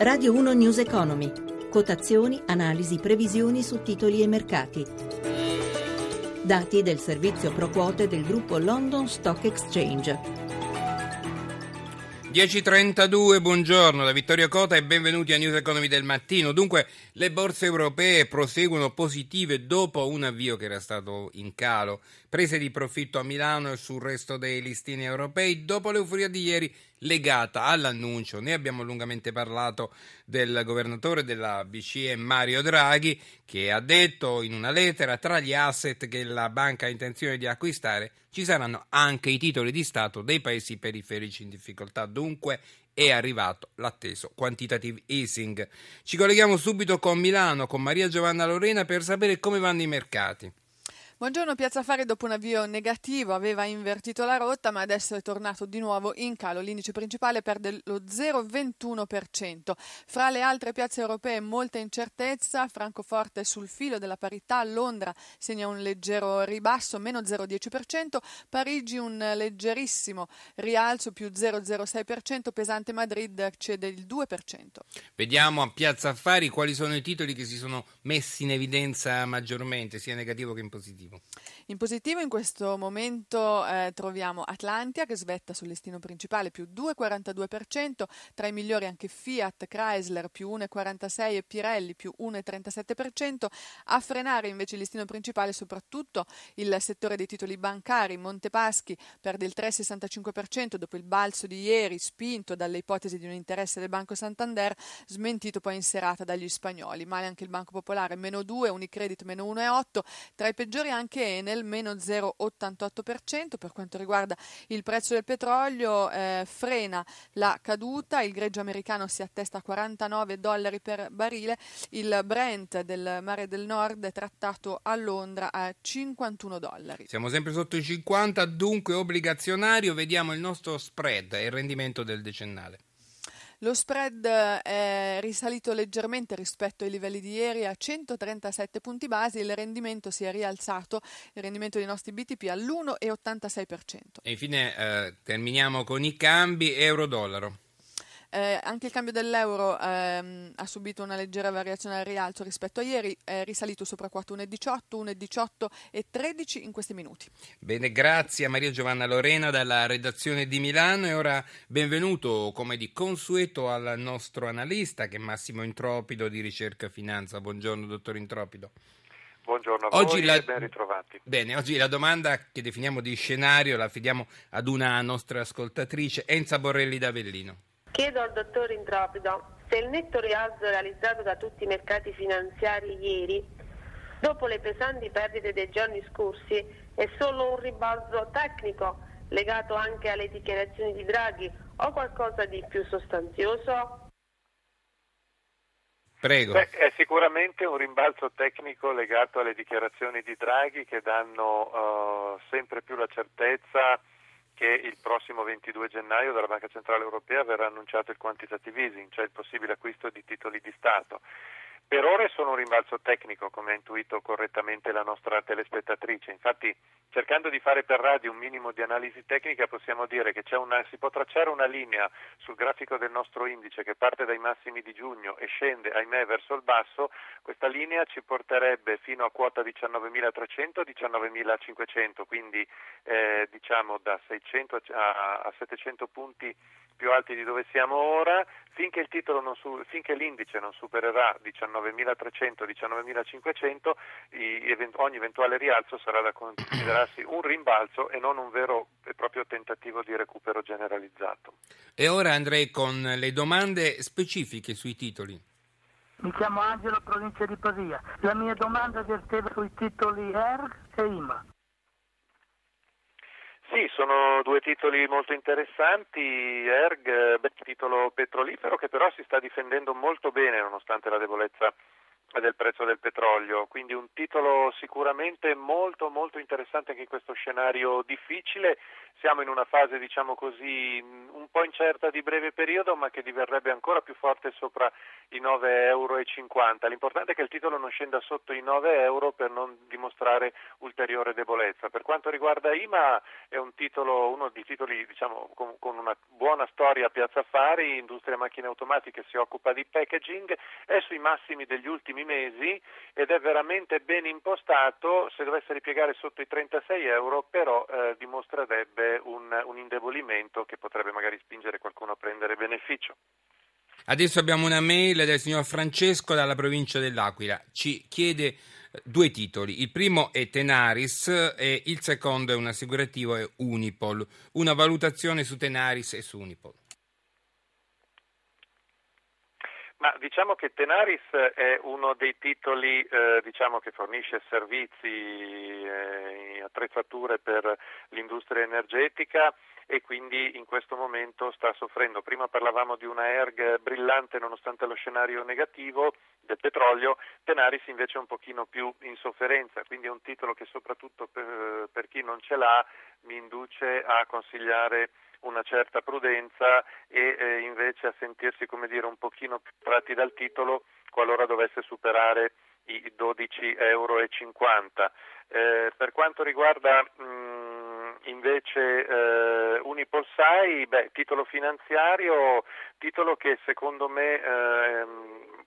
Radio 1 News Economy. Quotazioni, analisi, previsioni su titoli e mercati. Dati del servizio pro quote del gruppo London Stock Exchange. 10.32, buongiorno da Vittorio Cota e benvenuti a News Economy del mattino. Dunque, le borse europee proseguono positive dopo un avvio che era stato in calo. Prese di profitto a Milano e sul resto dei listini europei dopo l'euforia di ieri legata all'annuncio, ne abbiamo lungamente parlato, del governatore della BCE Mario Draghi, che ha detto in una lettera tra gli asset che la banca ha intenzione di acquistare ci saranno anche i titoli di Stato dei paesi periferici in difficoltà. Dunque è arrivato l'atteso quantitative easing. Ci colleghiamo subito con Milano, con Maria Giovanna Lorena per sapere come vanno i mercati. Buongiorno, Piazza Fari dopo un avvio negativo aveva invertito la rotta ma adesso è tornato di nuovo in calo. L'indice principale perde lo 0,21%. Fra le altre piazze europee molta incertezza, Francoforte sul filo della parità, Londra segna un leggero ribasso, meno 0,10%, Parigi un leggerissimo rialzo, più 0,06%, pesante Madrid cede il 2%. Vediamo a Piazza Affari quali sono i titoli che si sono messi in evidenza maggiormente, sia negativo che in positivo positivo? In positivo in questo momento eh, troviamo Atlantia che svetta sul listino principale più 2,42%, tra i migliori anche Fiat, Chrysler più 1,46% e Pirelli più 1,37%. A frenare invece il listino principale soprattutto il settore dei titoli bancari, Montepaschi perde il 3,65% dopo il balzo di ieri spinto dalle ipotesi di un interesse del Banco Santander, smentito poi in serata dagli spagnoli. Male anche il Banco Popolare, meno 2, Unicredit meno 1,8, tra i peggiori anche Enel, meno 0,88%. Per quanto riguarda il prezzo del petrolio, eh, frena la caduta, il greggio americano si attesta a 49 dollari per barile, il Brent del Mare del Nord è trattato a Londra a 51 dollari. Siamo sempre sotto i 50, dunque obbligazionario, vediamo il nostro spread e il rendimento del decennale. Lo spread è risalito leggermente rispetto ai livelli di ieri a 137 punti base, il rendimento si è rialzato, il rendimento dei nostri BTP all'1,86%. E infine eh, terminiamo con i cambi euro-dollaro. Eh, anche il cambio dell'euro ehm, ha subito una leggera variazione al rialzo rispetto a ieri, è risalito sopra quota 1,18, 1,18 e 13 in questi minuti. Bene, grazie a Maria Giovanna Lorena dalla redazione di Milano e ora benvenuto come di consueto al nostro analista che è Massimo Intropido di Ricerca Finanza. Buongiorno dottor Intropido. Buongiorno a oggi voi la... e ben ritrovati. Bene, oggi la domanda che definiamo di scenario la affidiamo ad una nostra ascoltatrice, Enza Borrelli d'Avellino. Chiedo al dottor Intropido se il netto rialzo realizzato da tutti i mercati finanziari ieri, dopo le pesanti perdite dei giorni scorsi, è solo un ribalzo tecnico legato anche alle dichiarazioni di Draghi o qualcosa di più sostanzioso? Prego. Beh, è sicuramente un rimbalzo tecnico legato alle dichiarazioni di Draghi che danno uh, sempre più la certezza che il prossimo 22 gennaio dalla Banca Centrale Europea verrà annunciato il quantitative easing, cioè il possibile acquisto di titoli di Stato. Per ora è solo un rimbalzo tecnico, come ha intuito correttamente la nostra telespettatrice. Infatti, cercando di fare per radio un minimo di analisi tecnica, possiamo dire che una, si può tracciare una linea sul grafico del nostro indice che parte dai massimi di giugno e scende, ahimè, verso il basso. Questa linea ci porterebbe fino a quota 19.300-19.500, quindi eh, diciamo da 600 a, a 700 punti più alti di dove siamo ora, finché, su, finché l'indice non supererà 19.300, 19.500, event- ogni eventuale rialzo sarà da considerarsi un rimbalzo e non un vero e proprio tentativo di recupero generalizzato. E ora andrei con le domande specifiche sui titoli. Mi chiamo Angelo, provincia di Pavia. La mia domanda verteva sui titoli ERG e IMA. Sì, sono due titoli molto interessanti. Erg, beh, titolo petrolifero che però si sta difendendo molto bene nonostante la debolezza del prezzo del petrolio, quindi un titolo sicuramente molto molto interessante anche in questo scenario difficile. Siamo in una fase, diciamo così, un po' incerta di breve periodo, ma che diverrebbe ancora più forte sopra i 9,50 euro. L'importante è che il titolo non scenda sotto i 9 euro per non dimostrare ulteriore debolezza. Per quanto riguarda IMA è un titolo, uno dei titoli diciamo, con, con una buona storia a Piazza Affari, industria macchine automatiche si occupa di packaging, è sui massimi degli ultimi mesi ed è veramente ben impostato, se dovesse ripiegare sotto i 36 euro però eh, dimostrerebbe un, un indebolimento che potrebbe magari spingere qualcuno a prendere beneficio. Adesso abbiamo una mail del signor Francesco dalla provincia dell'Aquila. Ci chiede eh, due titoli. Il primo è Tenaris e il secondo è un assicurativo è Unipol. Una valutazione su Tenaris e su Unipol. Ma diciamo che Tenaris è uno dei titoli eh, diciamo che fornisce servizi eh, attrezzature per l'industria energetica e quindi in questo momento sta soffrendo. Prima parlavamo di una ERG brillante nonostante lo scenario negativo del petrolio, Tenaris invece è un pochino più in sofferenza, quindi è un titolo che soprattutto per, per chi non ce l'ha mi induce a consigliare una certa prudenza e eh, invece a sentirsi come dire un pochino più tratti dal titolo qualora dovesse superare i 12,50 euro. Eh, per quanto riguarda mh, invece eh, Unipolsai, beh, titolo finanziario, titolo che secondo me eh,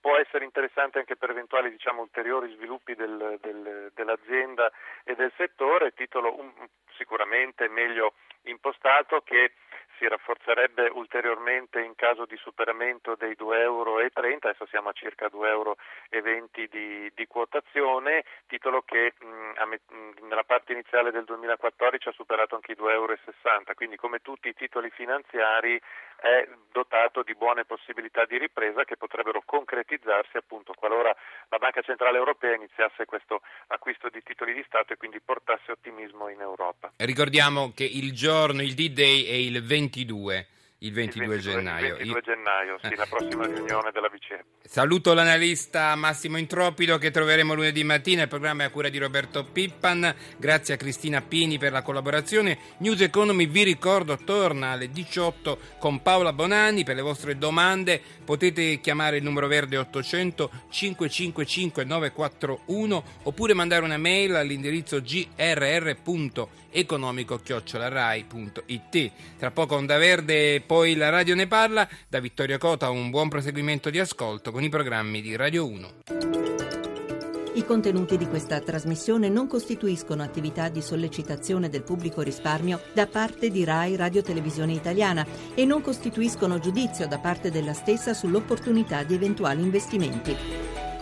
può essere interessante anche per eventuali diciamo, ulteriori sviluppi del, del, dell'azienda e del settore, titolo um, sicuramente meglio impostato che si rafforzerebbe ulteriormente in caso di superamento dei 2,30 euro, adesso siamo a circa 2,20 euro di, di quotazione, titolo che mh, nella parte iniziale del 2014 ha superato anche i 2,60 euro, quindi come tutti i titoli finanziari è dotato di buone possibilità di ripresa che potrebbero concretizzarsi appunto qualora la Banca Centrale Europea iniziasse questo acquisto di titoli di Stato e quindi portasse ottimismo in Europa. Ricordiamo che il giorno, il D-Day è il 22 il 22, il 22 gennaio. Il 22 gennaio, sì, la prossima riunione della BCE. Saluto l'analista Massimo Intropido che troveremo lunedì mattina. Il programma è a cura di Roberto Pippan. Grazie a Cristina Pini per la collaborazione. News Economy, vi ricordo, torna alle 18 con Paola Bonanni. Per le vostre domande potete chiamare il numero verde 800 555 941 oppure mandare una mail all'indirizzo grr.economico-rai.it. Tra poco Onda Verde poi la radio ne parla. Da Vittorio Cota un buon proseguimento di ascolto con i programmi di Radio 1. I contenuti di questa trasmissione non costituiscono attività di sollecitazione del pubblico risparmio da parte di RAI Radio Televisione Italiana e non costituiscono giudizio da parte della stessa sull'opportunità di eventuali investimenti.